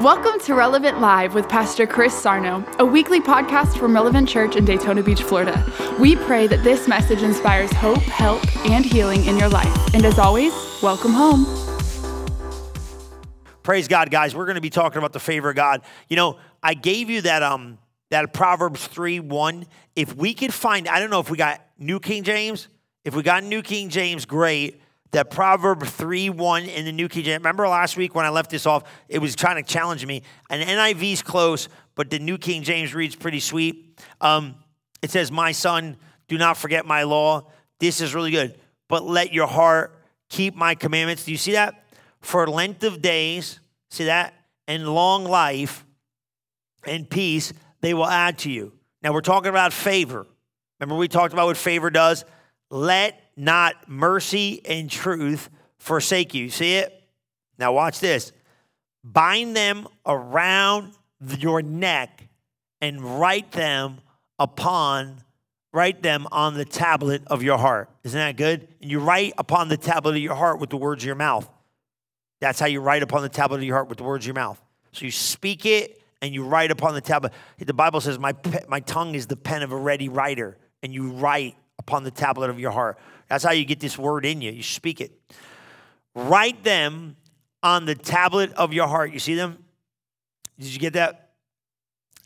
Welcome to Relevant Live with Pastor Chris Sarno, a weekly podcast from Relevant Church in Daytona Beach, Florida. We pray that this message inspires hope, help, and healing in your life. And as always, welcome home. Praise God, guys. We're going to be talking about the favor of God. You know, I gave you that um that Proverbs 3 1. If we could find, I don't know if we got New King James. If we got New King James, great that Proverb 3 1 in the New King James. Remember last week when I left this off, it was trying to challenge me. And NIV's close, but the New King James reads pretty sweet. Um, it says, My son, do not forget my law. This is really good. But let your heart keep my commandments. Do you see that? For length of days, see that? And long life and peace, they will add to you. Now we're talking about favor. Remember, we talked about what favor does? Let not mercy and truth forsake you. See it? Now, watch this. Bind them around your neck and write them upon write them on the tablet of your heart. Isn't that good? And you write upon the tablet of your heart with the words of your mouth. That's how you write upon the tablet of your heart with the words of your mouth. So you speak it and you write upon the tablet. The Bible says, "My my tongue is the pen of a ready writer," and you write upon the tablet of your heart. That's how you get this word in you. You speak it. Write them on the tablet of your heart. You see them? Did you get that?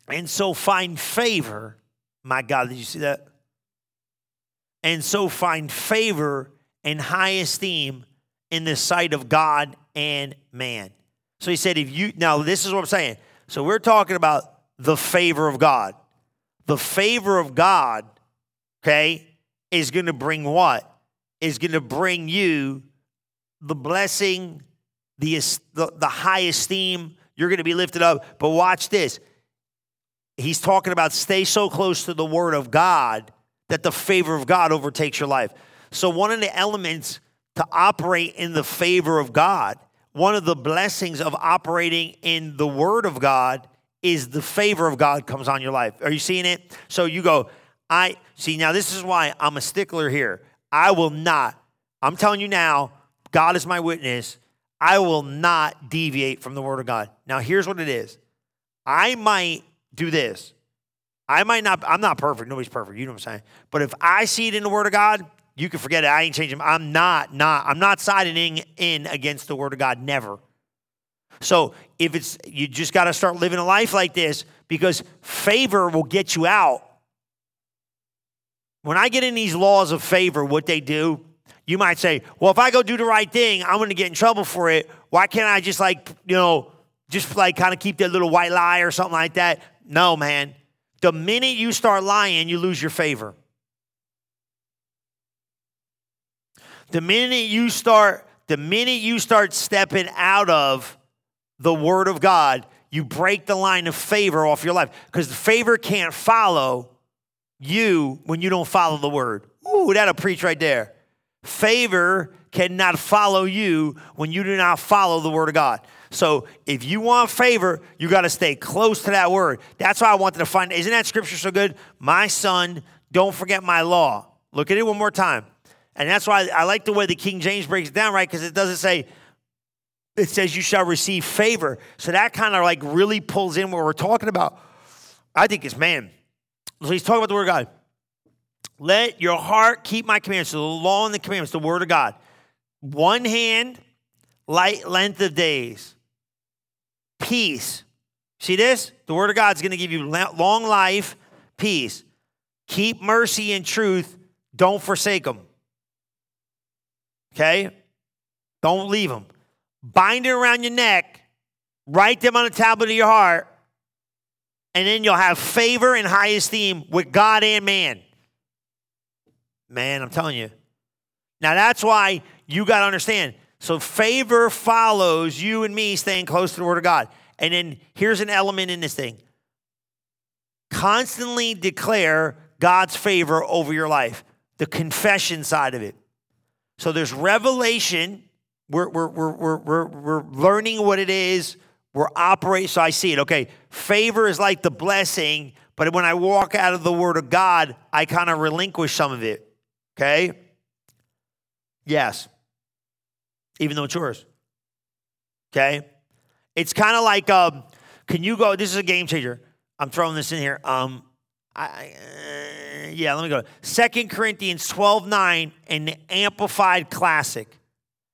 And so find favor. My God, did you see that? And so find favor and high esteem in the sight of God and man. So he said, if you, now this is what I'm saying. So we're talking about the favor of God. The favor of God, okay, is going to bring what? Is going to bring you the blessing, the, the, the high esteem. You're going to be lifted up. But watch this. He's talking about stay so close to the word of God that the favor of God overtakes your life. So, one of the elements to operate in the favor of God, one of the blessings of operating in the word of God is the favor of God comes on your life. Are you seeing it? So you go, I see now this is why I'm a stickler here. I will not. I'm telling you now, God is my witness. I will not deviate from the word of God. Now here's what it is. I might do this. I might not I'm not perfect. Nobody's perfect. You know what I'm saying? But if I see it in the word of God, you can forget it. I ain't changing. I'm not not I'm not siding in against the word of God never. So if it's you just got to start living a life like this because favor will get you out when I get in these laws of favor, what they do, you might say, well, if I go do the right thing, I'm going to get in trouble for it. Why can't I just like, you know, just like kind of keep that little white lie or something like that? No, man. The minute you start lying, you lose your favor. The minute you start, the minute you start stepping out of the word of God, you break the line of favor off your life because the favor can't follow you when you don't follow the word. Ooh, that'll preach right there. Favor cannot follow you when you do not follow the word of God. So if you want favor, you got to stay close to that word. That's why I wanted to find. Isn't that scripture so good? My son, don't forget my law. Look at it one more time. And that's why I like the way the King James breaks it down, right? Because it doesn't say, it says you shall receive favor. So that kind of like really pulls in what we're talking about. I think it's, man, so he's talking about the word of God. Let your heart keep my commandments. So the law and the commandments, the word of God. One hand, light length of days. Peace. See this? The word of God is going to give you long life, peace. Keep mercy and truth. Don't forsake them. Okay? Don't leave them. Bind it around your neck. Write them on the tablet of your heart and then you'll have favor and high esteem with God and man. Man, I'm telling you. Now that's why you got to understand. So favor follows you and me staying close to the Word of God. And then here's an element in this thing constantly declare God's favor over your life, the confession side of it. So there's revelation. We're, we're, we're, we're, we're learning what it is we're operating, so I see it. Okay, favor is like the blessing, but when I walk out of the Word of God, I kind of relinquish some of it. Okay? Yes. Even though it's yours. Okay? It's kind of like, um, can you go? This is a game changer. I'm throwing this in here. Um, I, uh, yeah, let me go. Second Corinthians 12 9 in the Amplified Classic.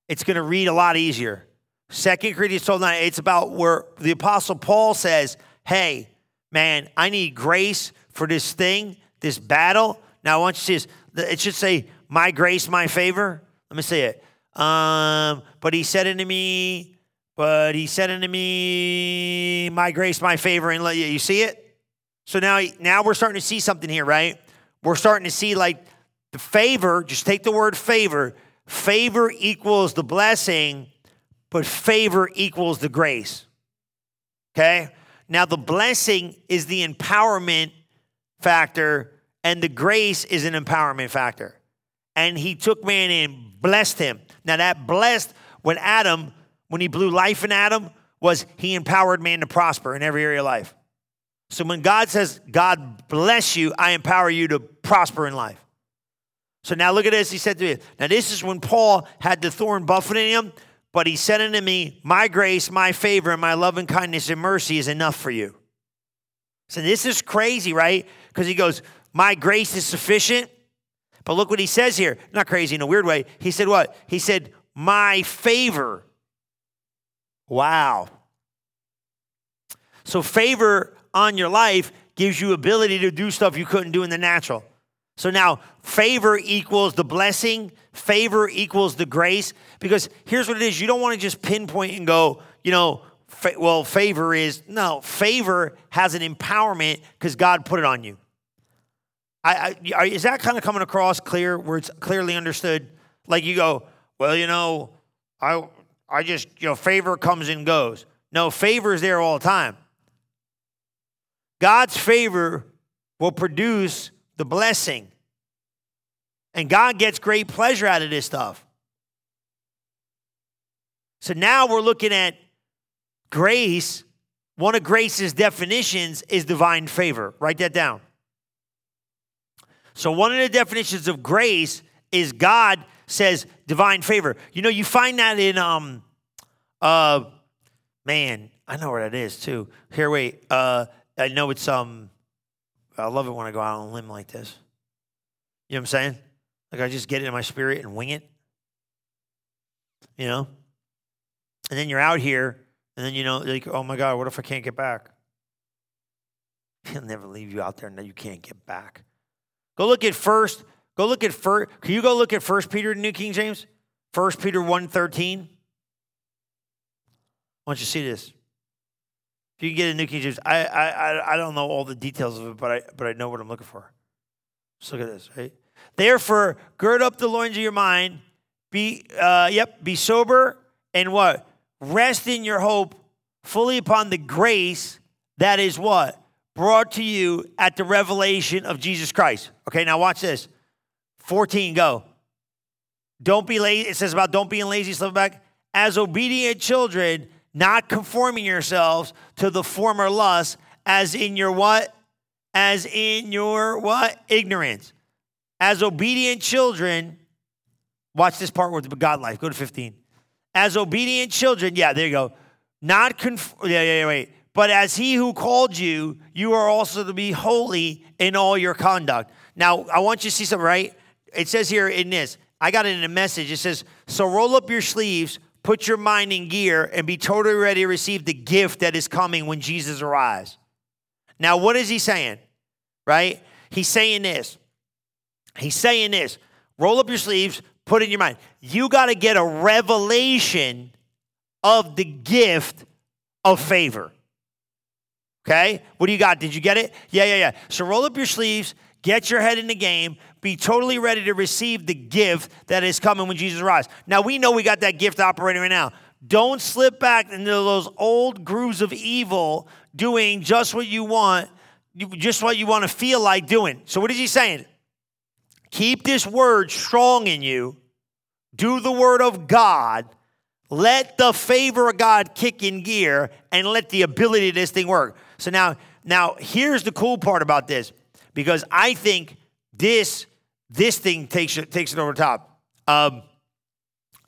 It's going to read a lot easier. Second Corinthians 12 9, it's about where the Apostle Paul says, Hey, man, I need grace for this thing, this battle. Now, I want you to see this. It should say, My grace, my favor. Let me say it. Um, but he said unto me, but he said unto me, My grace, my favor, and let you. You see it? So now, now we're starting to see something here, right? We're starting to see like the favor, just take the word favor. Favor equals the blessing, but favor equals the grace. Okay? Now, the blessing is the empowerment factor, and the grace is an empowerment factor. And he took man and blessed him. Now, that blessed when Adam, when he blew life in Adam, was he empowered man to prosper in every area of life. So when God says, God bless you, I empower you to prosper in life. So now look at this. He said to me, now this is when Paul had the thorn buffeting him, but he said unto me, My grace, my favor, and my love and kindness and mercy is enough for you. So this is crazy, right? Because he goes, My grace is sufficient. But look what he says here. Not crazy in a weird way. He said what? He said, My favor. Wow. So favor on your life gives you ability to do stuff you couldn't do in the natural. So now favor equals the blessing, favor equals the grace. Because here's what it is you don't want to just pinpoint and go, you know, fa- well, favor is no, favor has an empowerment because God put it on you. I, I, is that kind of coming across clear where it's clearly understood? Like you go, well, you know, I, I just, you know, favor comes and goes. No, favor is there all the time. God's favor will produce the blessing. And God gets great pleasure out of this stuff. So now we're looking at grace. One of grace's definitions is divine favor. Write that down. So, one of the definitions of grace is God says divine favor. You know, you find that in, um, uh, man, I know where that is too. Here, wait. Uh, I know it's um I love it when I go out on a limb like this. You know what I'm saying? Like I just get it in my spirit and wing it. You know? And then you're out here, and then you know, like, oh my God, what if I can't get back? He'll never leave you out there and you can't get back. Go look at first, go look at first. Can you go look at First Peter in New King James? First Peter 1.13. I want you to see this. If you can get a New King James, I, I, I don't know all the details of it, but I, but I know what I'm looking for. Just look at this, right? Therefore, gird up the loins of your mind. Be, uh, yep, be sober and what? Rest in your hope fully upon the grace that is what? Brought to you at the revelation of Jesus Christ. Okay, now watch this. 14, go. Don't be lazy. It says about don't be in lazy, slip back. As obedient children, not conforming yourselves to the former lust as in your what? As in your what? Ignorance. As obedient children, watch this part with God life. Go to 15. As obedient children, yeah, there you go. Not conf- yeah, yeah, yeah, wait. But as he who called you, you are also to be holy in all your conduct. Now, I want you to see something, right? It says here in this, I got it in a message. It says, So roll up your sleeves, put your mind in gear and be totally ready to receive the gift that is coming when Jesus arrives. Now, what is he saying? Right? He's saying this. He's saying this. Roll up your sleeves, put in your mind. You got to get a revelation of the gift of favor. Okay? What do you got? Did you get it? Yeah, yeah, yeah. So roll up your sleeves, get your head in the game, be totally ready to receive the gift that is coming when Jesus arrives. Now, we know we got that gift operating right now. Don't slip back into those old grooves of evil, doing just what you want, just what you want to feel like doing. So, what is he saying? Keep this word strong in you, do the word of God, let the favor of God kick in gear, and let the ability of this thing work. So, now, now here's the cool part about this because I think this this thing takes it, takes it over top. Um,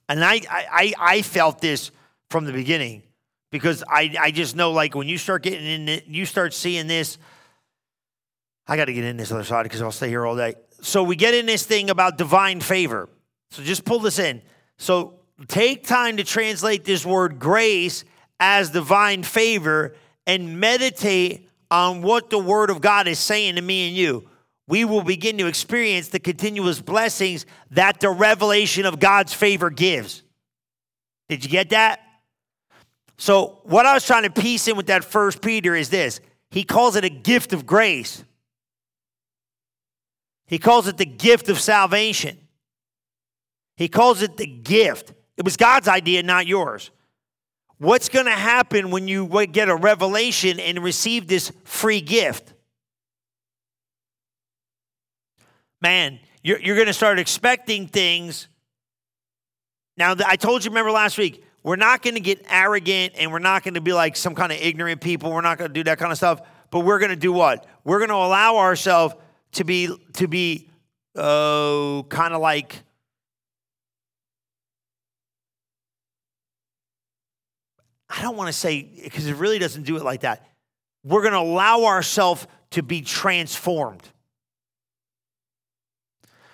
and I, I, I felt this from the beginning. because I, I just know like when you start getting in it, you start seeing this. I got to get in this other side because I'll stay here all day. So we get in this thing about divine favor. So just pull this in. So take time to translate this word grace as divine favor and meditate on what the word of God is saying to me and you. We will begin to experience the continuous blessings that the revelation of God's favor gives. Did you get that? So, what I was trying to piece in with that first Peter is this he calls it a gift of grace, he calls it the gift of salvation. He calls it the gift. It was God's idea, not yours. What's going to happen when you get a revelation and receive this free gift? Man, you're, you're going to start expecting things. Now, I told you, remember last week, we're not going to get arrogant and we're not going to be like some kind of ignorant people. We're not going to do that kind of stuff. But we're going to do what? We're going to allow ourselves to be to be uh, kind of like I don't want to say because it really doesn't do it like that. We're going to allow ourselves to be transformed.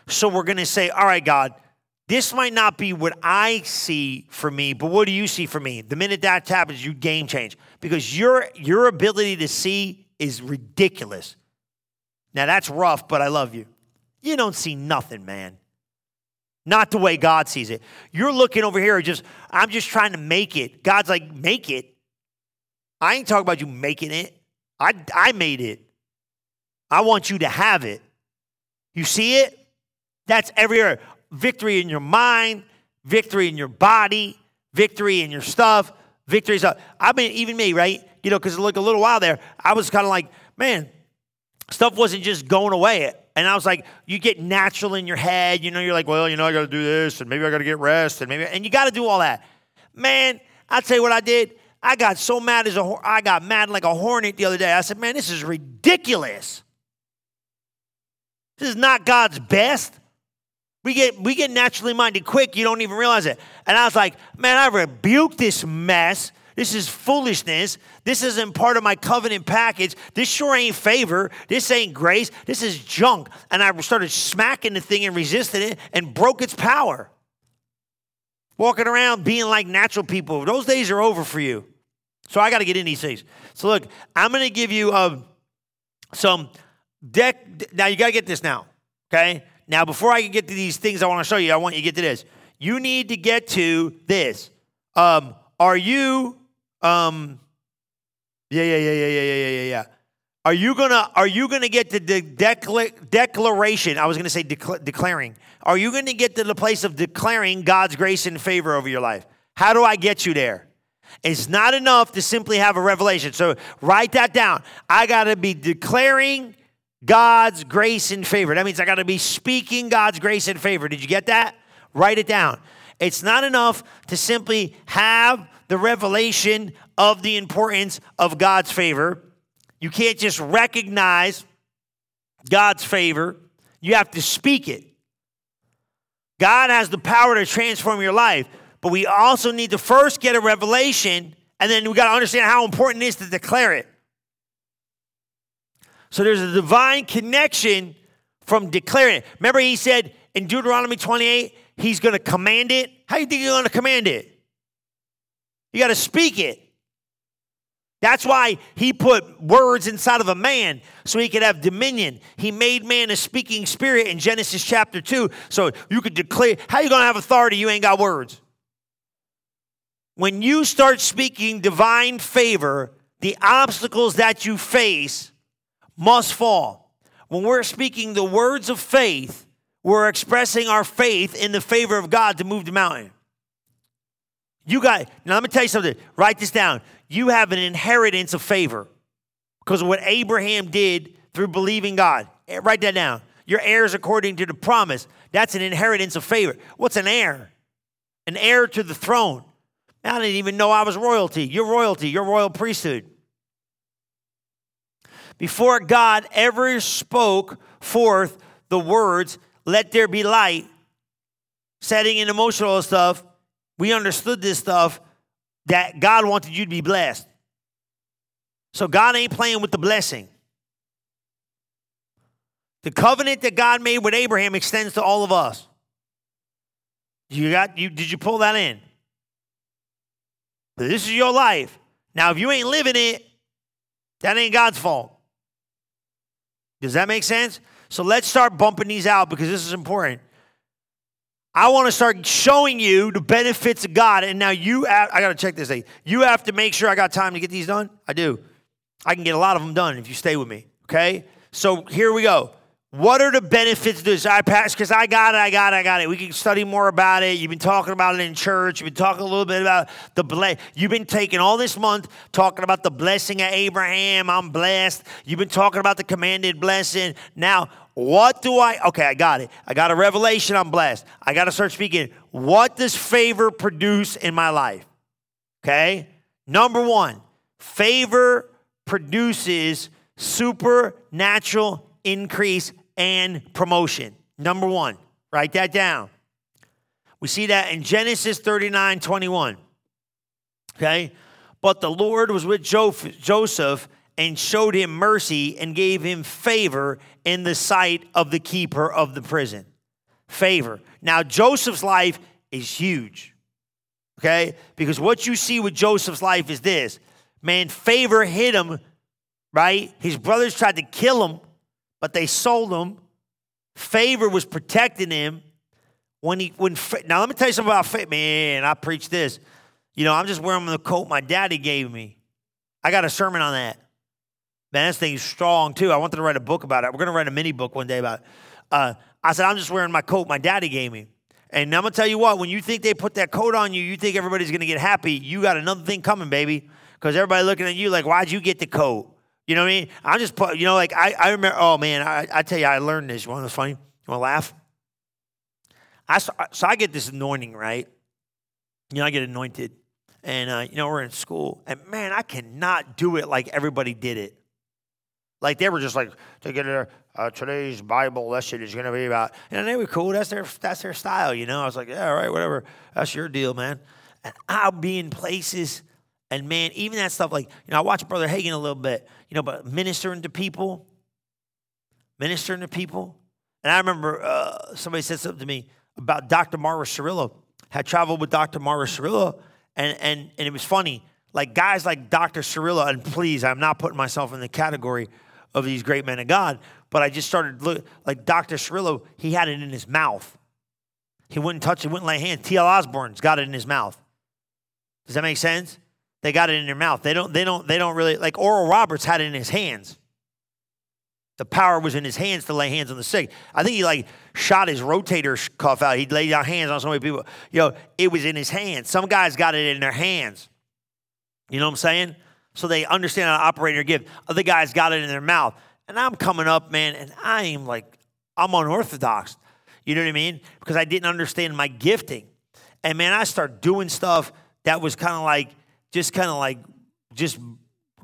So we're going to say, "All right, God, this might not be what I see for me, but what do you see for me? The minute that happens, you game change because your your ability to see is ridiculous. Now that's rough, but I love you. You don't see nothing, man. Not the way God sees it. You're looking over here, just I'm just trying to make it. God's like, make it. I ain't talking about you making it. I I made it. I want you to have it. You see it? That's everywhere victory in your mind, victory in your body, victory in your stuff, victory. So I mean, even me, right? You know, because like a little while there, I was kind of like, man, stuff wasn't just going away. And I was like, you get natural in your head. You know, you're like, well, you know, I got to do this, and maybe I got to get rest, and maybe, and you got to do all that. Man, I'll tell you what I did. I got so mad as a, I got mad like a hornet the other day. I said, man, this is ridiculous. This is not God's best. We get we get naturally minded quick, you don't even realize it. And I was like, man, I rebuke this mess. This is foolishness. This isn't part of my covenant package. This sure ain't favor. This ain't grace. This is junk. And I started smacking the thing and resisting it and broke its power. Walking around being like natural people. Those days are over for you. So I got to get in these things. So look, I'm going to give you um, some deck. Now you got to get this now, okay? Now, before I can get to these things I want to show you, I want you to get to this. You need to get to this. Um, are you um yeah, yeah, yeah, yeah, yeah, yeah, yeah, yeah. Are you gonna Are you gonna get to the decla- declaration? I was gonna say declaring. Are you gonna get to the place of declaring God's grace and favor over your life? How do I get you there? It's not enough to simply have a revelation. So write that down. I gotta be declaring God's grace and favor. That means I got to be speaking God's grace and favor. Did you get that? Write it down. It's not enough to simply have the revelation of the importance of God's favor. You can't just recognize God's favor, you have to speak it. God has the power to transform your life, but we also need to first get a revelation, and then we got to understand how important it is to declare it. So there's a divine connection from declaring it. Remember, he said in Deuteronomy 28, he's going to command it. How do you think he's going to command it? You got to speak it. That's why he put words inside of a man so he could have dominion. He made man a speaking spirit in Genesis chapter 2. So you could declare, how you going to have authority? You ain't got words. When you start speaking divine favor, the obstacles that you face must fall. When we're speaking the words of faith, we're expressing our faith in the favor of God to move the mountain. You got, now let me tell you something. Write this down. You have an inheritance of favor because of what Abraham did through believing God. Eh, write that down. You're heirs according to the promise. That's an inheritance of favor. What's an heir? An heir to the throne. I didn't even know I was royalty. You're royalty, you're royal priesthood before God ever spoke forth the words, let there be light, setting in emotional stuff, we understood this stuff that God wanted you to be blessed. So God ain't playing with the blessing. The covenant that God made with Abraham extends to all of us. You got you did you pull that in? This is your life. Now, if you ain't living it, that ain't God's fault. Does that make sense? So let's start bumping these out because this is important. I want to start showing you the benefits of God. And now you, have, I got to check this. Thing. You have to make sure I got time to get these done. I do. I can get a lot of them done if you stay with me. Okay? So here we go. What are the benefits of this? I pass because I got it, I got it, I got it. We can study more about it. You've been talking about it in church. You've been talking a little bit about the bless. You've been taking all this month talking about the blessing of Abraham. I'm blessed. You've been talking about the commanded blessing. Now, what do I? Okay, I got it. I got a revelation. I'm blessed. I got to start speaking. What does favor produce in my life? Okay, number one, favor produces supernatural increase and promotion. Number one, write that down. We see that in Genesis 39 21. Okay? But the Lord was with Joseph and showed him mercy and gave him favor in the sight of the keeper of the prison. Favor. Now, Joseph's life is huge. Okay? Because what you see with Joseph's life is this man, favor hit him, right? His brothers tried to kill him but they sold him. Favor was protecting him. When he when now let me tell you something about faith. Man, I preach this. You know, I'm just wearing the coat my daddy gave me. I got a sermon on that. Man, this thing's strong too. I wanted to write a book about it. We're gonna write a mini book one day about it. Uh, I said, I'm just wearing my coat my daddy gave me. And I'm gonna tell you what, when you think they put that coat on you, you think everybody's gonna get happy. You got another thing coming, baby. Because everybody looking at you like, why'd you get the coat? You know what I mean? I'm just, you know, like I, I remember, oh man, I, I tell you, I learned this. You want to funny? You want to laugh? I, so I get this anointing, right? You know, I get anointed. And, uh, you know, we're in school. And man, I cannot do it like everybody did it. Like they were just like, to get a, uh, today's Bible lesson is going to be about, and they were cool. That's their, that's their style, you know? I was like, yeah, all right, whatever. That's your deal, man. And I'll be in places and man, even that stuff, like, you know, I watch Brother Hagin a little bit, you know, but ministering to people, ministering to people. And I remember uh, somebody said something to me about Dr. Morris Cerullo. Had traveled with Dr. Morris Cerullo, and, and, and it was funny. Like guys like Dr. Cerullo, and please, I'm not putting myself in the category of these great men of God, but I just started look like Dr. Cerullo, he had it in his mouth. He wouldn't touch it, wouldn't lay hands. T.L. Osborn's got it in his mouth. Does that make sense? They got it in their mouth. They don't, they don't, they don't really like Oral Roberts had it in his hands. The power was in his hands to lay hands on the sick. I think he like shot his rotator cuff out. He'd lay down hands on so many people. You know, it was in his hands. Some guys got it in their hands. You know what I'm saying? So they understand how to operate their gift. Other guys got it in their mouth. And I'm coming up, man, and I am like, I'm unorthodox. You know what I mean? Because I didn't understand my gifting. And man, I start doing stuff that was kind of like, just kind of like, just,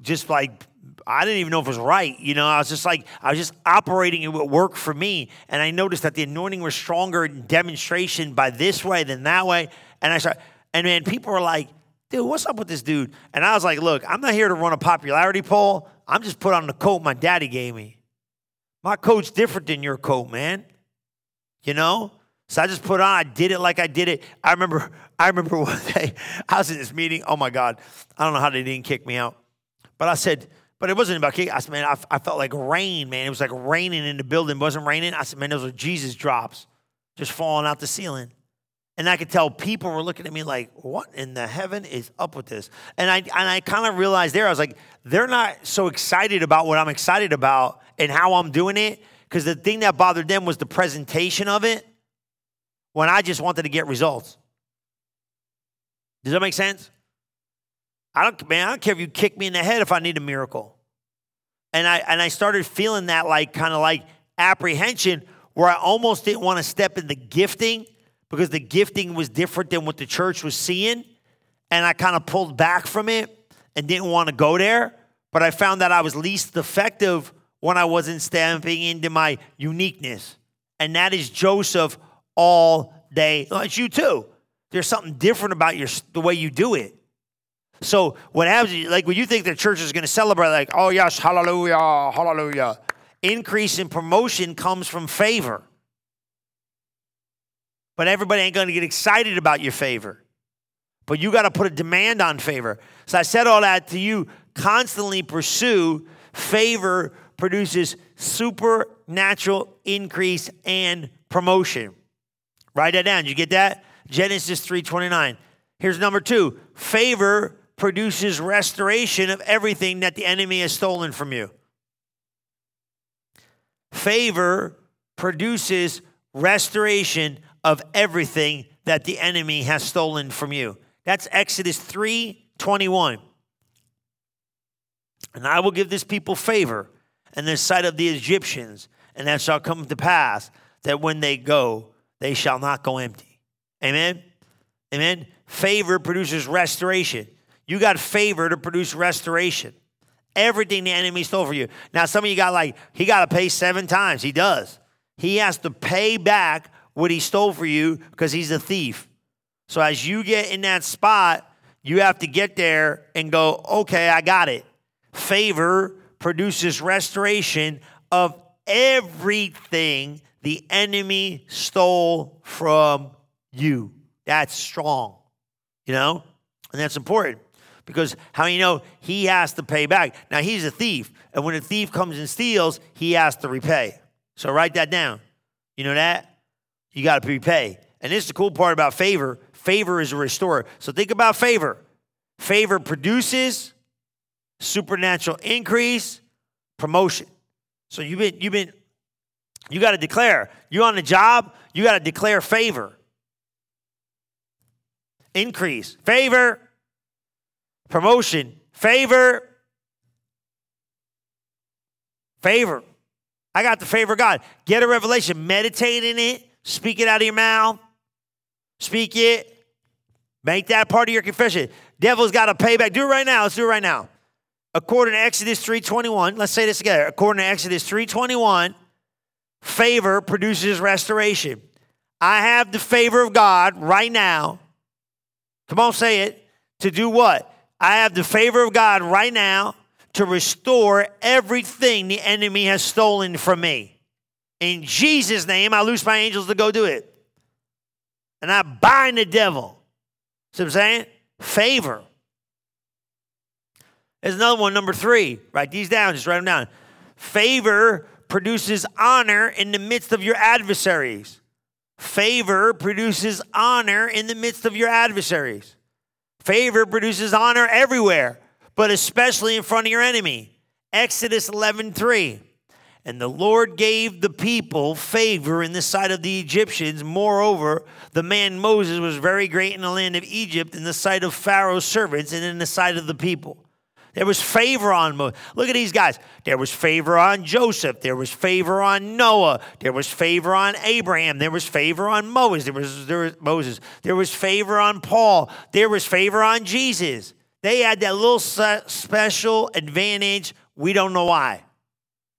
just like, I didn't even know if it was right. You know, I was just like, I was just operating it would work for me. And I noticed that the anointing was stronger in demonstration by this way than that way. And I started, and man, people were like, dude, what's up with this dude? And I was like, look, I'm not here to run a popularity poll. I'm just put on the coat my daddy gave me. My coat's different than your coat, man. You know? So I just put on, I did it like I did it. I remember, I remember one day I was in this meeting. Oh my God. I don't know how they didn't kick me out. But I said, but it wasn't about kick. I said, man, I, I felt like rain, man. It was like raining in the building. It wasn't raining. I said, man, those were Jesus drops just falling out the ceiling. And I could tell people were looking at me like, what in the heaven is up with this? And I and I kind of realized there, I was like, they're not so excited about what I'm excited about and how I'm doing it. Because the thing that bothered them was the presentation of it when I just wanted to get results. Does that make sense? I don't, man, I don't care if you kick me in the head if I need a miracle. And I and I started feeling that like kind of like apprehension where I almost didn't want to step in the gifting because the gifting was different than what the church was seeing. And I kind of pulled back from it and didn't want to go there. But I found that I was least effective when I wasn't stepping into my uniqueness. And that is Joseph all day. It's you too. There's something different about your the way you do it. So what happens, like when you think the church is going to celebrate, like, oh yes, hallelujah, hallelujah. Increase in promotion comes from favor. But everybody ain't going to get excited about your favor. But you got to put a demand on favor. So I said all that to you constantly pursue favor produces supernatural increase and promotion. Write that down. You get that? Genesis 3:29. Here's number 2. Favor produces restoration of everything that the enemy has stolen from you. Favor produces restoration of everything that the enemy has stolen from you. That's Exodus 3:21. And I will give this people favor in the sight of the Egyptians, and that shall come to pass that when they go, they shall not go empty. Amen. Amen. Favor produces restoration. You got favor to produce restoration. Everything the enemy stole from you. Now, some of you got like, he got to pay seven times. He does. He has to pay back what he stole for you because he's a thief. So as you get in that spot, you have to get there and go, okay, I got it. Favor produces restoration of everything the enemy stole from you. That's strong, you know? And that's important because how you know he has to pay back. Now he's a thief, and when a thief comes and steals, he has to repay. So write that down. You know that? You got to repay. And this is the cool part about favor. Favor is a restorer. So think about favor. Favor produces supernatural increase, promotion. So you've been you've been you got to declare. You're on the job, you got to declare favor. Increase, favor, promotion, favor, favor. I got the favor of God. Get a revelation, meditate in it, speak it out of your mouth, speak it, make that part of your confession. Devil's got to pay back. Do it right now. Let's do it right now. According to Exodus 3:21, let's say this together. According to Exodus 3:21, favor produces restoration. I have the favor of God right now. Come on, say it. To do what? I have the favor of God right now to restore everything the enemy has stolen from me. In Jesus' name, I loose my angels to go do it. And I bind the devil. See what I'm saying? Favor. There's another one, number three. Write these down, just write them down. Favor produces honor in the midst of your adversaries. Favor produces honor in the midst of your adversaries. Favor produces honor everywhere, but especially in front of your enemy. Exodus 11 3. And the Lord gave the people favor in the sight of the Egyptians. Moreover, the man Moses was very great in the land of Egypt, in the sight of Pharaoh's servants, and in the sight of the people. There was favor on Moses. Look at these guys. There was favor on Joseph. There was favor on Noah. There was favor on Abraham. There was favor on Moses. There was, there was Moses. There was favor on Paul. There was favor on Jesus. They had that little special advantage. We don't know why.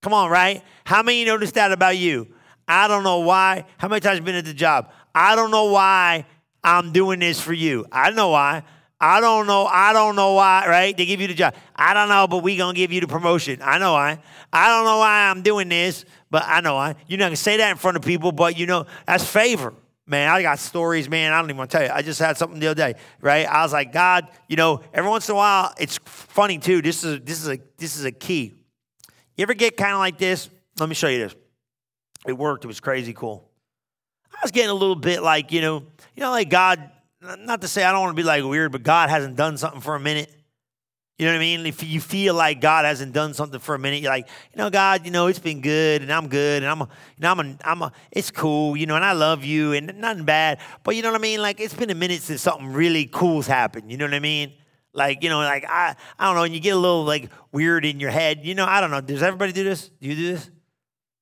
Come on, right? How many noticed that about you? I don't know why. How many times have been at the job? I don't know why I'm doing this for you. I know why. I don't know. I don't know why, right? They give you the job. I don't know, but we going to give you the promotion. I know why. I don't know why I'm doing this, but I know why. You're not going to say that in front of people, but you know, that's favor. Man, I got stories, man. I don't even want to tell you. I just had something the other day, right? I was like, God, you know, every once in a while, it's funny too. This is this is a this is a key. You ever get kind of like this? Let me show you this. It worked. It was crazy cool. I was getting a little bit like, you know, you know, like God, not to say I don't want to be like weird, but God hasn't done something for a minute. You know what I mean? If you feel like God hasn't done something for a minute, you're like, you know, God, you know, it's been good, and I'm good, and I'm, you know, I'm, a, I'm, a, it's cool, you know, and I love you, and nothing bad. But you know what I mean? Like, it's been a minute since something really cool's happened. You know what I mean? Like, you know, like I, I don't know, and you get a little like weird in your head. You know, I don't know. Does everybody do this? Do you do this?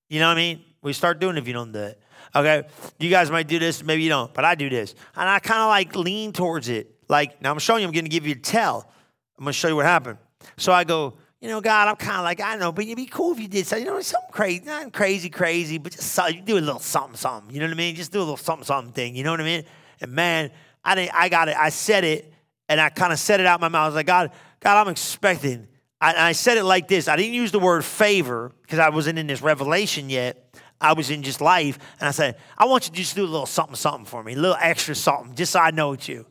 You know what I mean? We start doing if you don't do it. Okay, you guys might do this, maybe you don't, but I do this, and I kind of like lean towards it. Like now, I'm showing you. I'm going to give you a tell. I'm going to show you what happened. So I go, you know, God, I'm kind of like I know, but it'd be cool if you did something, you know, something crazy, not crazy, crazy, but just you do a little something, something. You know what I mean? Just do a little something, something thing. You know what I mean? And man, I didn't, I got it. I said it, and I kind of said it out my mouth. I was like, God, God, I'm expecting. I, I said it like this. I didn't use the word favor because I wasn't in this revelation yet. I was in just life. And I said, I want you to just do a little something, something for me, a little extra something, just so I know it's you.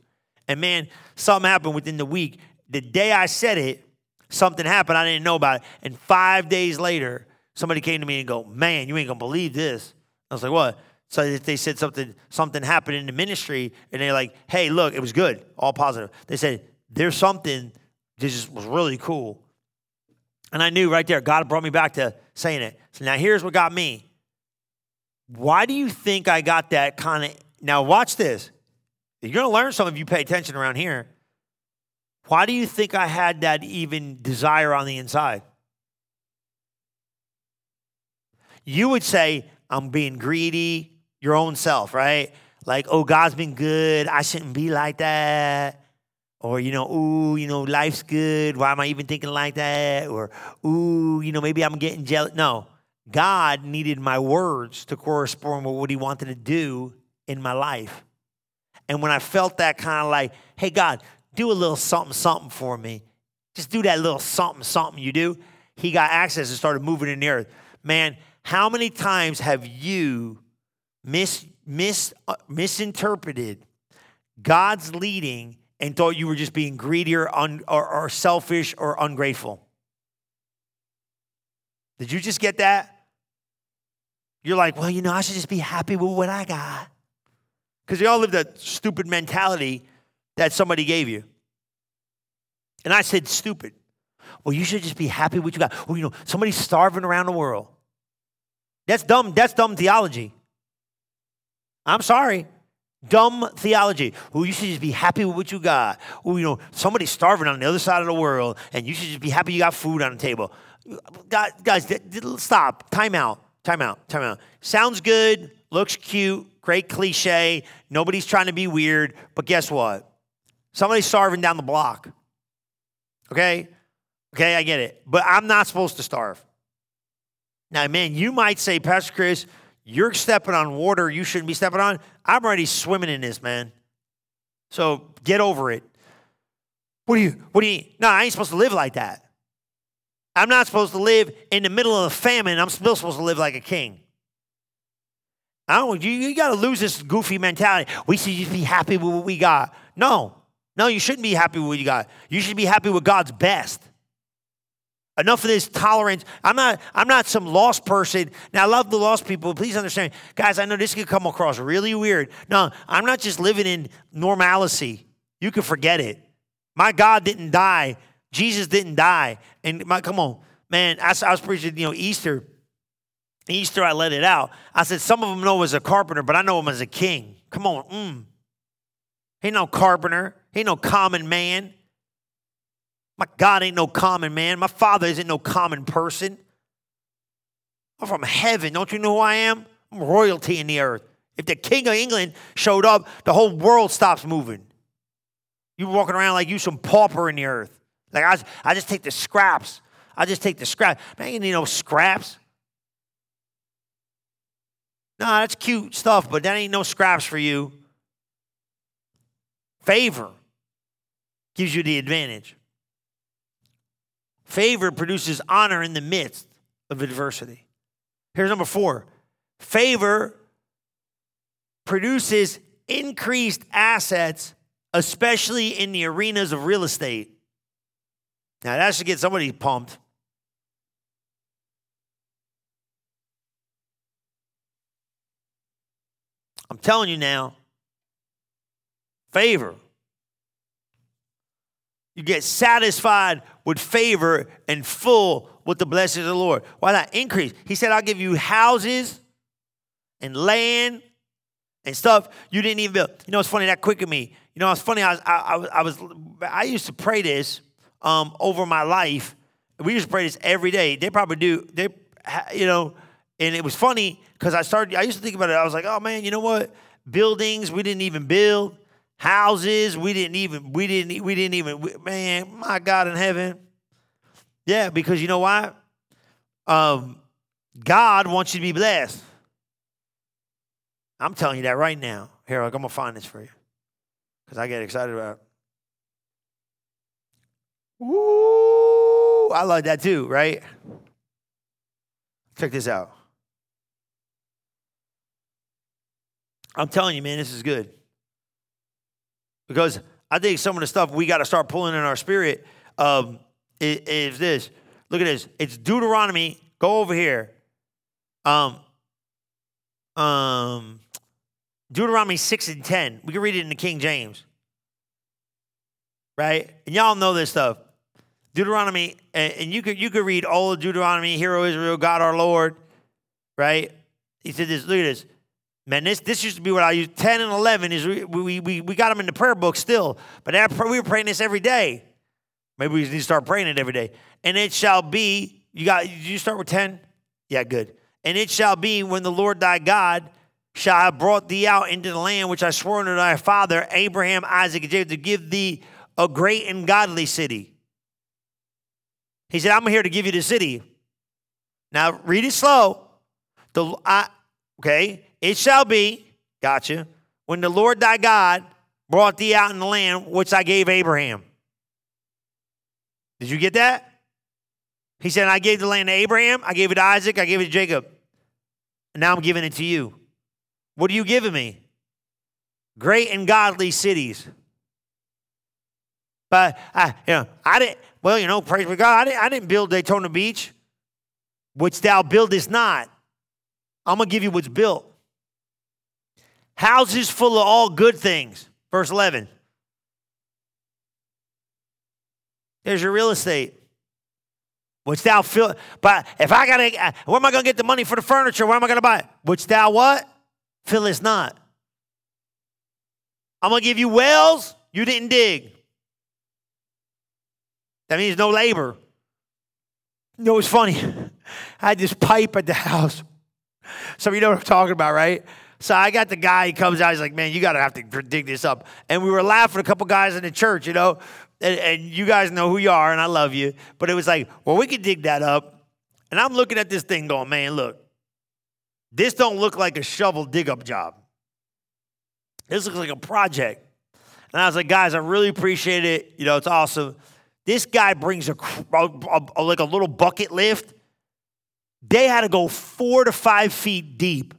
And man, something happened within the week. The day I said it, something happened. I didn't know about it. And five days later, somebody came to me and go, man, you ain't gonna believe this. I was like, what? So they said something, something happened in the ministry, and they're like, hey, look, it was good, all positive. They said, there's something that just was really cool. And I knew right there, God brought me back to saying it. So now here's what got me. Why do you think I got that kind of? Now, watch this. You're going to learn some if you pay attention around here. Why do you think I had that even desire on the inside? You would say, I'm being greedy, your own self, right? Like, oh, God's been good. I shouldn't be like that. Or, you know, ooh, you know, life's good. Why am I even thinking like that? Or, ooh, you know, maybe I'm getting jealous. No, God needed my words to correspond with what He wanted to do in my life. And when I felt that kind of like, hey, God, do a little something, something for me, just do that little something, something you do, He got access and started moving in the earth. Man, how many times have you mis, mis, uh, misinterpreted God's leading and thought you were just being greedy or, un, or, or selfish or ungrateful? Did you just get that? You're like, well, you know, I should just be happy with what I got. Because you all live that stupid mentality that somebody gave you. And I said, stupid. Well, you should just be happy with what you got. Well, you know, somebody's starving around the world. That's dumb. That's dumb theology. I'm sorry. Dumb theology. Well, you should just be happy with what you got. Well, you know, somebody's starving on the other side of the world, and you should just be happy you got food on the table. Guys, stop. Time out. Time out. Time out. Sounds good. Looks cute. Great cliche. Nobody's trying to be weird. But guess what? Somebody's starving down the block. Okay? Okay, I get it. But I'm not supposed to starve. Now, man, you might say, Pastor Chris, you're stepping on water you shouldn't be stepping on. I'm already swimming in this, man. So get over it. What do you, what do you, no, I ain't supposed to live like that. I'm not supposed to live in the middle of a famine. I'm still supposed to live like a king. I don't, you, you got to lose this goofy mentality. We should just be happy with what we got. No, no, you shouldn't be happy with what you got. You should be happy with God's best. Enough of this tolerance. I'm not, I'm not some lost person. Now, I love the lost people. Please understand. Guys, I know this could come across really weird. No, I'm not just living in normalcy. You can forget it. My God didn't die. Jesus didn't die. And my, come on, man, I, I was preaching, you know, Easter. Easter, I let it out. I said, some of them know as a carpenter, but I know him as a king. Come on, mm. He ain't no carpenter. He ain't no common man. My God ain't no common man. My father isn't no common person. I'm from heaven. Don't you know who I am? I'm royalty in the earth. If the king of England showed up, the whole world stops moving. You walking around like you some pauper in the earth. Like I, I just take the scraps. I just take the scraps. Man, you need no scraps. No, that's cute stuff, but that ain't no scraps for you. Favor gives you the advantage. Favor produces honor in the midst of adversity. Here's number four favor produces increased assets, especially in the arenas of real estate. Now, that should get somebody pumped. I'm telling you now, favor you get satisfied with favor and full with the blessings of the Lord. Why not increase? He said, I'll give you houses and land and stuff you didn't even build. You know, it's funny that quickened me. You know, it's funny. I was, I, I, was, I used to pray this um, over my life. We used to pray this every day. They probably do. They, you know, and it was funny because I started. I used to think about it. I was like, oh man, you know what? Buildings we didn't even build houses we didn't even we didn't we didn't even man my god in heaven yeah because you know why um, god wants you to be blessed i'm telling you that right now here i'm gonna find this for you because i get excited about it Woo! I like that too, right? Check this out. I'm telling you, man, this is good. Because I think some of the stuff we got to start pulling in our spirit um, is, is, this. Look at this. It's Deuteronomy. Go over here. Um, um, Deuteronomy 6 and 10. We can read it in the King James. Right? And y'all know this stuff. Deuteronomy, and you could you could read all of Deuteronomy, Hero Israel, God our Lord, right? He said this, look at this. Man, this, this used to be what I used. 10 and 11 is we, we, we, we got them in the prayer book still, but after, we were praying this every day. Maybe we need to start praying it every day. And it shall be, you got, you start with 10? Yeah, good. And it shall be when the Lord thy God shall have brought thee out into the land which I swore unto thy father, Abraham, Isaac, and Jacob, to give thee a great and godly city. He said, I'm here to give you the city. Now, read it slow. The, I, okay, it shall be, gotcha, when the Lord thy God brought thee out in the land which I gave Abraham. Did you get that? He said, I gave the land to Abraham, I gave it to Isaac, I gave it to Jacob. And now I'm giving it to you. What are you giving me? Great and godly cities. But I, you know, I didn't. Well, you know, praise be God, I didn't, I didn't build Daytona Beach, which thou buildest not. I'm gonna give you what's built. Houses full of all good things. Verse 11. There's your real estate. Which thou fill, but if I gotta, where am I gonna get the money for the furniture? Where am I gonna buy it? Which thou what? Fillest not. I'm gonna give you wells you didn't dig. That means no labor. You know, it's funny. I had this pipe at the house. Some of you know what I'm talking about, right? So I got the guy, he comes out, he's like, man, you got to have to dig this up. And we were laughing, a couple guys in the church, you know, and, and, you guys know who you are, and I love you. But it was like, well, we could dig that up. And I'm looking at this thing going, man, look, this don't look like a shovel dig up job. This looks like a project. And I was like, guys, I really appreciate it. You know, it's awesome. This guy brings a, a, a, like a little bucket lift. They had to go four to five feet deep.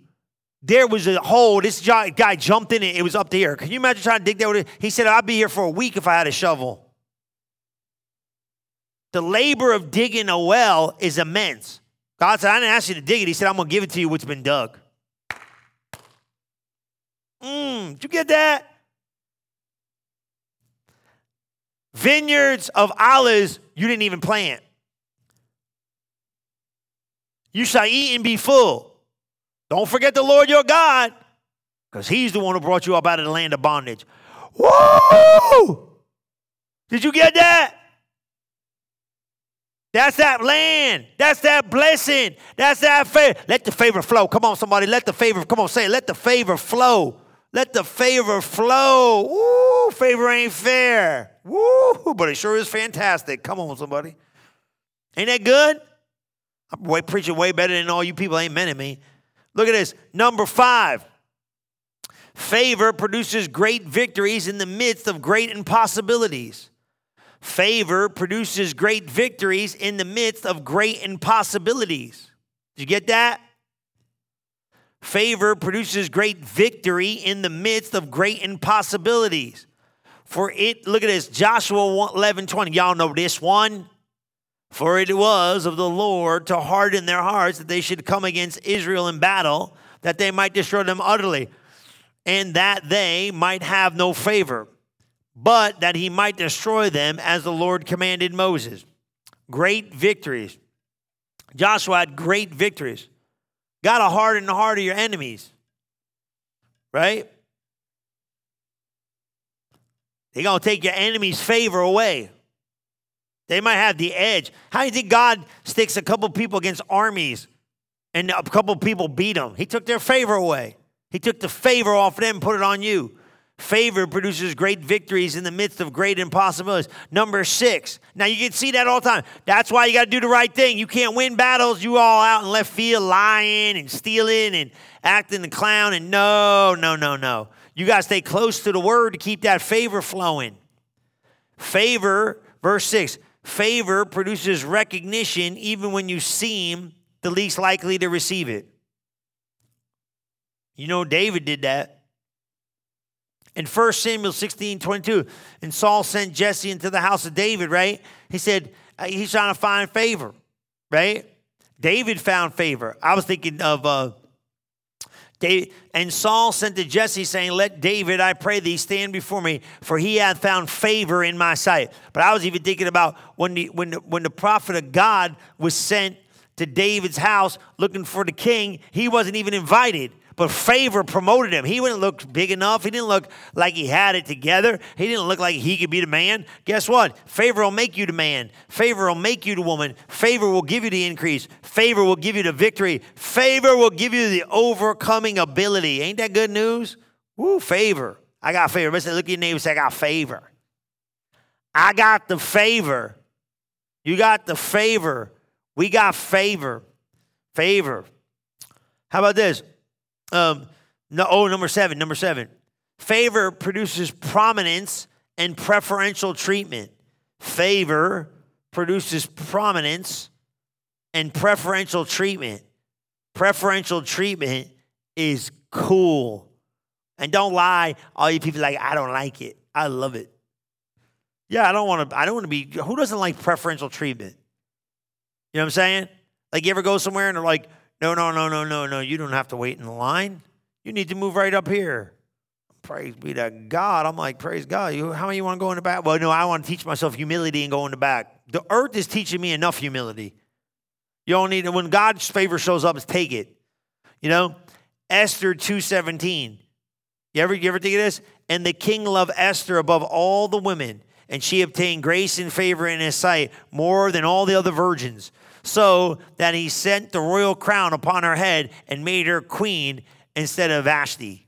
There was a hole. This guy jumped in it. It was up to here. Can you imagine trying to dig that? He said, I'd be here for a week if I had a shovel. The labor of digging a well is immense. God said, I didn't ask you to dig it. He said, I'm going to give it to you what's been dug. Mmm, did you get that? Vineyards of olives you didn't even plant. You shall eat and be full. Don't forget the Lord your God, because he's the one who brought you up out of the land of bondage. Whoa! Did you get that? That's that land. That's that blessing. That's that favor. Let the favor flow. Come on, somebody. Let the favor, come on, say it. Let the favor flow. Let the favor flow. Woo, favor ain't fair. Woo, but it sure is fantastic. Come on, somebody. Ain't that good? I'm way, preaching way better than all you people ain't men me. Look at this. Number five. Favor produces great victories in the midst of great impossibilities. Favor produces great victories in the midst of great impossibilities. Did you get that? Favor produces great victory in the midst of great impossibilities. For it, look at this, Joshua 11 20. Y'all know this one. For it was of the Lord to harden their hearts that they should come against Israel in battle, that they might destroy them utterly, and that they might have no favor, but that he might destroy them as the Lord commanded Moses. Great victories. Joshua had great victories. Got to harden the heart of your enemies, right? They're going to take your enemy's favor away. They might have the edge. How do you think God sticks a couple people against armies and a couple people beat them? He took their favor away. He took the favor off them and put it on you. Favor produces great victories in the midst of great impossibilities. Number six. Now you can see that all the time. That's why you got to do the right thing. You can't win battles. You all out in left field lying and stealing and acting the clown. And no, no, no, no. You got to stay close to the word to keep that favor flowing. Favor, verse six. Favor produces recognition even when you seem the least likely to receive it. You know, David did that. In 1 Samuel 16 22, and Saul sent Jesse into the house of David, right? He said, uh, he's trying to find favor, right? David found favor. I was thinking of uh, And Saul sent to Jesse saying, Let David, I pray thee, stand before me, for he hath found favor in my sight. But I was even thinking about when the, when the, when the prophet of God was sent to David's house looking for the king, he wasn't even invited but favor promoted him. He wouldn't look big enough. He didn't look like he had it together. He didn't look like he could be the man. Guess what? Favor will make you the man. Favor will make you the woman. Favor will give you the increase. Favor will give you the victory. Favor will give you the overcoming ability. Ain't that good news? Woo, favor. I got favor. Listen, look at your neighbor and say, I got favor. I got the favor. You got the favor. We got favor. Favor. How about this? Um, no, oh, number seven, number seven. Favor produces prominence and preferential treatment. Favor produces prominence and preferential treatment. Preferential treatment is cool. And don't lie, all you people like, I don't like it. I love it. Yeah, I don't want to, I don't want to be, who doesn't like preferential treatment? You know what I'm saying? Like you ever go somewhere and they're like, no, no, no, no, no, no. You don't have to wait in line. You need to move right up here. Praise be to God. I'm like, praise God. You, how many you want to go in the back? Well, no, I want to teach myself humility and go in the back. The earth is teaching me enough humility. You don't need it. When God's favor shows up, take it. You know, Esther 2.17. You ever, you ever think of this? And the king loved Esther above all the women, and she obtained grace and favor in his sight more than all the other virgins so that he sent the royal crown upon her head and made her queen instead of Vashti.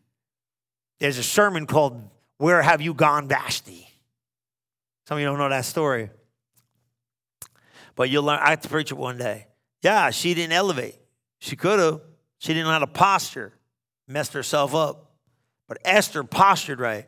There's a sermon called Where Have You Gone, Vashti? Some of you don't know that story. But you'll learn, I have to preach it one day. Yeah, she didn't elevate. She could have. She didn't know how to posture, messed herself up. But Esther postured right.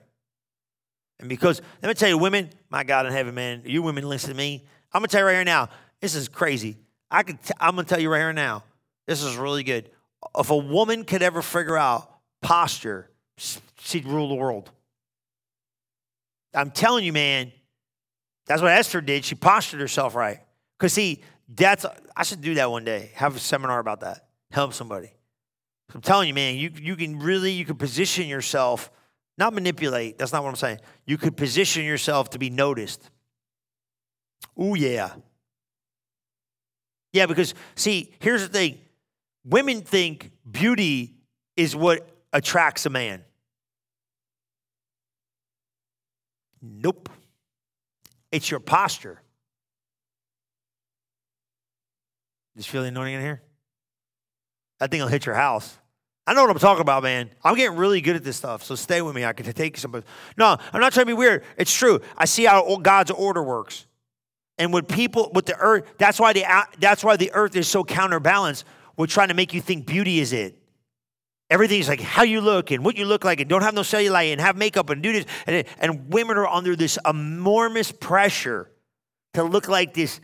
And because, let me tell you, women, my God in heaven, man, you women listen to me. I'm going to tell you right here now, this is crazy. I could t- I'm going to tell you right here now. This is really good. If a woman could ever figure out posture, she'd rule the world. I'm telling you, man, that's what Esther did. She postured herself right. Because, see, that's, I should do that one day, have a seminar about that, help somebody. I'm telling you, man, you, you can really, you can position yourself, not manipulate, that's not what I'm saying. You could position yourself to be noticed. Oh, yeah. Yeah, because see, here's the thing women think beauty is what attracts a man. Nope. It's your posture. Just feel the anointing in here? That thing will hit your house. I know what I'm talking about, man. I'm getting really good at this stuff, so stay with me. I can take you some. No, I'm not trying to be weird. It's true. I see how God's order works. And when people with the earth, that's why the that's why the earth is so counterbalanced. We're trying to make you think beauty is it. Everything's like how you look and what you look like, and don't have no cellulite and have makeup and do this. And, and women are under this enormous pressure to look like this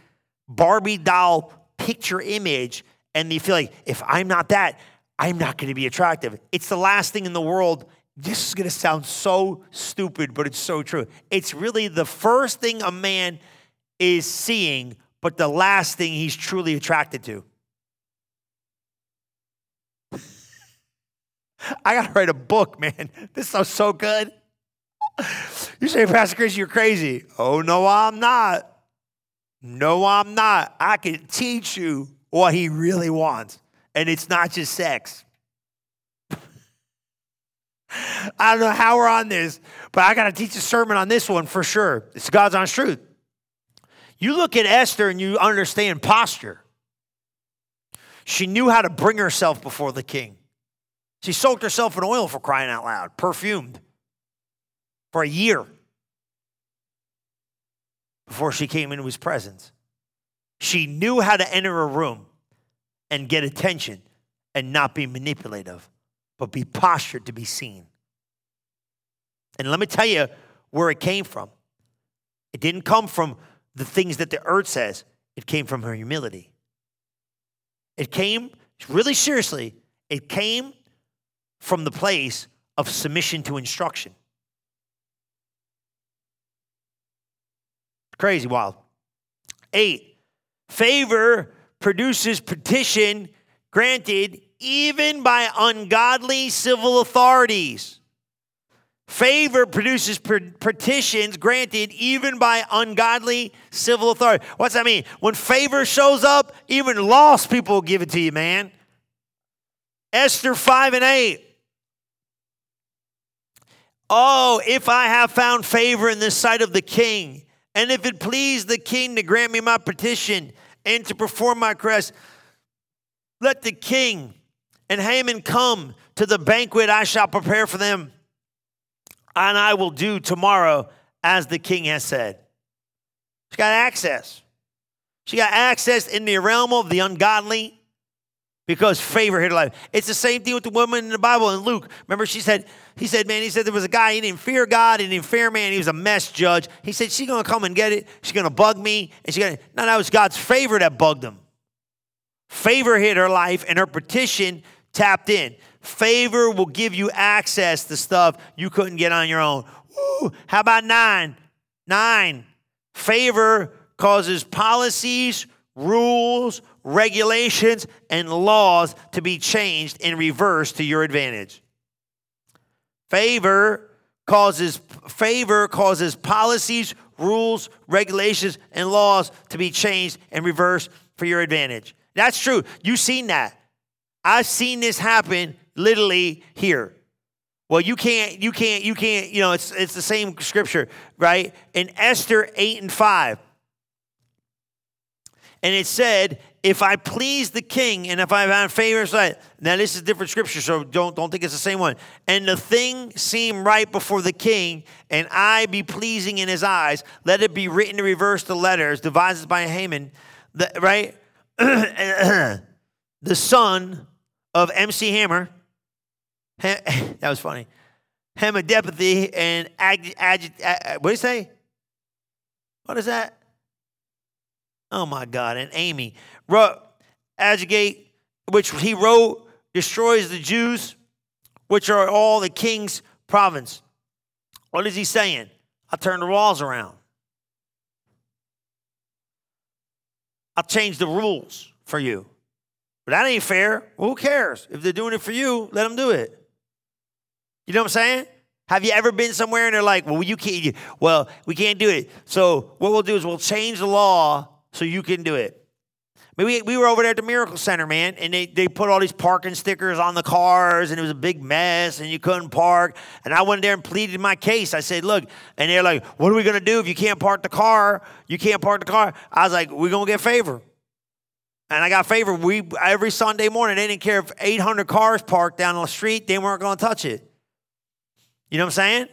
Barbie doll picture image, and they feel like if I'm not that, I'm not going to be attractive. It's the last thing in the world. This is going to sound so stupid, but it's so true. It's really the first thing a man is seeing, but the last thing he's truly attracted to. I gotta write a book, man. This sounds so good. You say, Pastor Chris, you're crazy. Oh, no, I'm not. No, I'm not. I can teach you what he really wants. And it's not just sex. I don't know how we're on this, but I got to teach a sermon on this one for sure. It's God's honest truth. You look at Esther and you understand posture. She knew how to bring herself before the king. She soaked herself in oil for crying out loud, perfumed for a year before she came into his presence. She knew how to enter a room and get attention and not be manipulative, but be postured to be seen. And let me tell you where it came from. It didn't come from the things that the earth says. It came from her humility. It came, really seriously, it came from the place of submission to instruction. Crazy wild. Eight, favor produces petition granted even by ungodly civil authorities. Favor produces petitions granted even by ungodly civil authority. What's that mean? When favor shows up, even lost people will give it to you, man. Esther 5 and 8. Oh, if I have found favor in the sight of the king, and if it please the king to grant me my petition and to perform my request, let the king and Haman come to the banquet I shall prepare for them and I will do tomorrow as the king has said. She got access. She got access in the realm of the ungodly because favor hit her life. It's the same thing with the woman in the Bible in Luke. Remember, she said, he said, man, he said there was a guy, he didn't fear God, he didn't fear man, he was a mess judge. He said, she's gonna come and get it, she's gonna bug me, and she's gonna, no, that was God's favor that bugged him. Favor hit her life, and her petition tapped in. Favor will give you access to stuff you couldn't get on your own. How about nine? Nine. Favor causes policies, rules, regulations, and laws to be changed in reverse to your advantage. Favor causes favor causes policies, rules, regulations, and laws to be changed in reverse for your advantage. That's true. You've seen that. I've seen this happen literally here. Well, you can't, you can't, you can't, you know, it's it's the same scripture, right? In Esther 8 and 5. And it said, if I please the king and if I have favor sight. Now this is different scripture, so don't don't think it's the same one. And the thing seem right before the king, and I be pleasing in his eyes. Let it be written to reverse the letters devised by Haman, the, right? the son of MC Hammer. that was funny. Hammedatha and ag, ag, ag, what do you say? What is that? Oh my God. And Amy. Wrote, Agagite, which he wrote, destroys the Jews, which are all the king's province. What is he saying? I'll turn the walls around. I'll change the rules for you. But that ain't fair. Well, who cares? If they're doing it for you, let them do it. You know what I'm saying? Have you ever been somewhere and they're like, well, you can't, well, we can't do it. So what we'll do is we'll change the law so you can do it. Maybe we were over there at the Miracle Center, man, and they, they put all these parking stickers on the cars, and it was a big mess, and you couldn't park. And I went there and pleaded my case. I said, look, and they're like, what are we going to do if you can't park the car? You can't park the car. I was like, we're going to get favor. And I got favor. We every Sunday morning, they didn't care if 800 cars parked down the street, they weren't going to touch it. You know what I'm saying?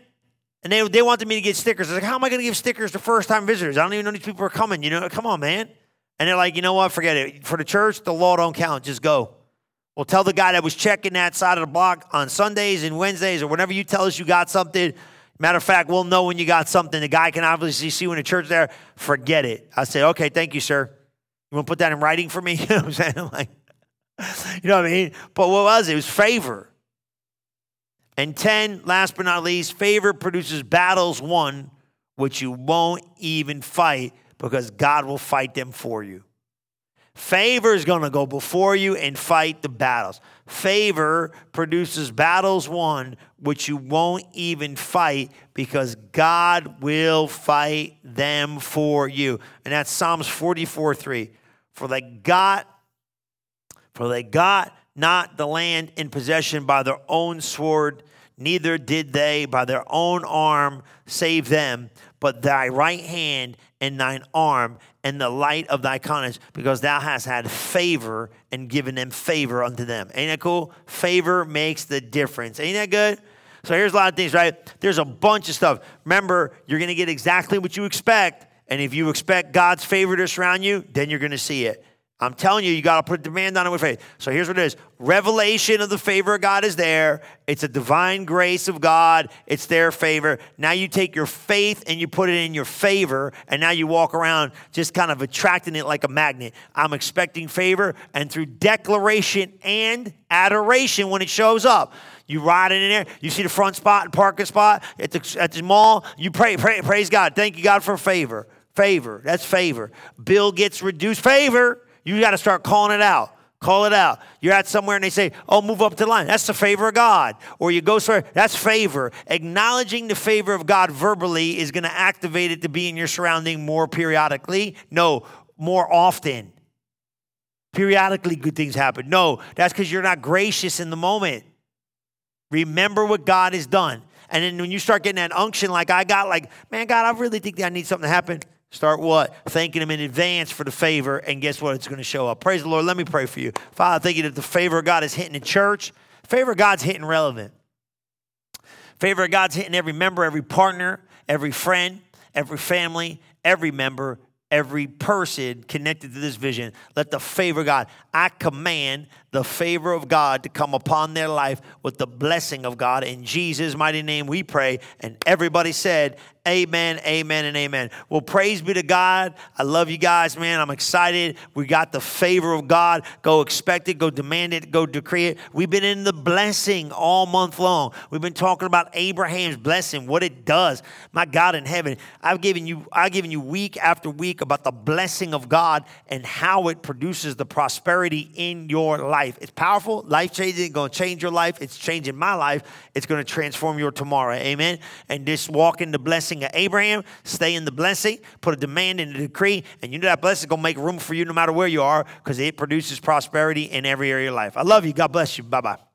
And they, they wanted me to get stickers. I was like, how am I going to give stickers to first time visitors? I don't even know these people are coming. You know, come on, man. And they're like, you know what? Forget it. For the church, the law don't count. Just go. Well, tell the guy that was checking that side of the block on Sundays and Wednesdays or whenever you tell us you got something. Matter of fact, we'll know when you got something. The guy can obviously see when the church there. Forget it. I say, okay, thank you, sir. You want to put that in writing for me? you know what I'm saying? I'm like, you know what I mean? But what was it? It was favor. And 10, last but not least, favor produces battles won, which you won't even fight because God will fight them for you. Favor is going to go before you and fight the battles. Favor produces battles won, which you won't even fight because God will fight them for you. And that's Psalms 44 3. For they got, for they got not the land in possession by their own sword, neither did they by their own arm save them, but thy right hand and thine arm and the light of thy countenance, because thou hast had favor and given them favor unto them. Ain't that cool? Favor makes the difference. Ain't that good? So here's a lot of things, right? There's a bunch of stuff. Remember, you're going to get exactly what you expect. And if you expect God's favor to surround you, then you're going to see it. I'm telling you, you got to put demand on it with faith. So here's what it is revelation of the favor of God is there. It's a divine grace of God, it's their favor. Now you take your faith and you put it in your favor, and now you walk around just kind of attracting it like a magnet. I'm expecting favor, and through declaration and adoration when it shows up. You ride in there. You see the front spot and parking spot at the, at the mall. You pray, pray, praise God. Thank you, God, for favor. Favor. That's favor. Bill gets reduced. Favor. You got to start calling it out. Call it out. You're at somewhere and they say, Oh, move up to the line. That's the favor of God. Or you go somewhere, that's favor. Acknowledging the favor of God verbally is going to activate it to be in your surrounding more periodically. No, more often. Periodically, good things happen. No, that's because you're not gracious in the moment. Remember what God has done. And then when you start getting that unction, like I got, like, man, God, I really think that I need something to happen. Start what? Thanking Him in advance for the favor, and guess what? It's going to show up. Praise the Lord. Let me pray for you. Father, thank you that the favor of God is hitting the church. Favor of God's hitting relevant. Favor of God's hitting every member, every partner, every friend, every family, every member, every person connected to this vision. Let the favor of God, I command the favor of God to come upon their life with the blessing of God. In Jesus' mighty name we pray. And everybody said, Amen, amen, and amen. Well, praise be to God. I love you guys, man. I'm excited. We got the favor of God. Go expect it, go demand it, go decree it. We've been in the blessing all month long. We've been talking about Abraham's blessing, what it does. My God in heaven, I've given you, I've given you week after week about the blessing of God and how it produces the prosperity in your life. It's powerful, life changing, going to change your life. It's changing my life. It's going to transform your tomorrow. Amen. And just walk in the blessing of Abraham, stay in the blessing, put a demand in the decree, and you know that blessing is going to make room for you no matter where you are because it produces prosperity in every area of life. I love you. God bless you. Bye bye.